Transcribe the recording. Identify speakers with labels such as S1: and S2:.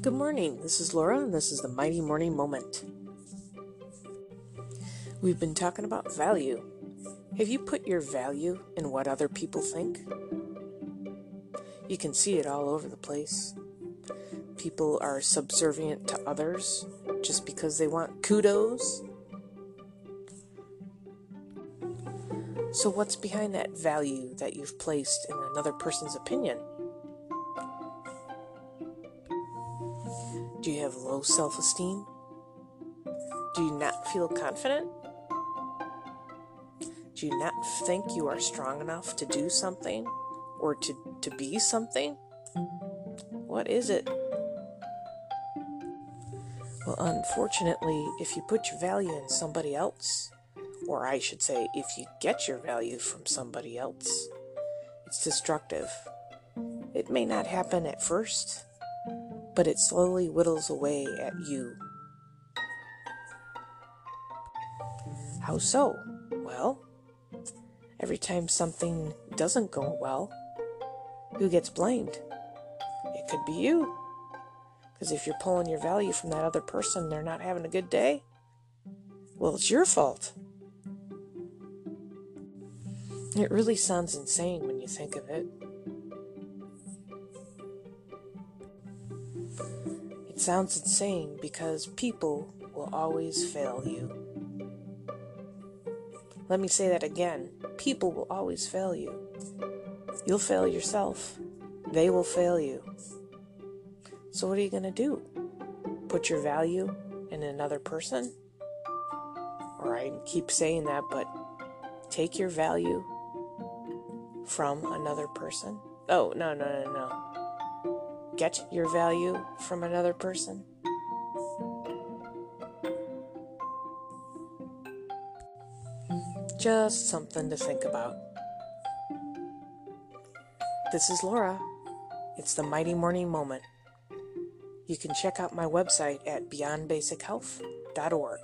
S1: Good morning. This is Laura, and this is the Mighty Morning Moment. We've been talking about value. Have you put your value in what other people think? You can see it all over the place. People are subservient to others just because they want kudos. So, what's behind that value that you've placed in another person's opinion? Do you have low self esteem? Do you not feel confident? Do you not think you are strong enough to do something or to, to be something? What is it? Well, unfortunately, if you put your value in somebody else, or I should say, if you get your value from somebody else, it's destructive. It may not happen at first, but it slowly whittles away at you. How so? Well, every time something doesn't go well, who gets blamed? It could be you. Because if you're pulling your value from that other person, they're not having a good day, well, it's your fault. It really sounds insane when you think of it. It sounds insane because people will always fail you. Let me say that again. People will always fail you. You'll fail yourself. They will fail you. So, what are you going to do? Put your value in another person? Or I keep saying that, but take your value from another person? Oh, no, no, no, no. Get your value from another person? Just something to think about. This is Laura. It's the Mighty Morning Moment. You can check out my website at beyondbasichealth.org.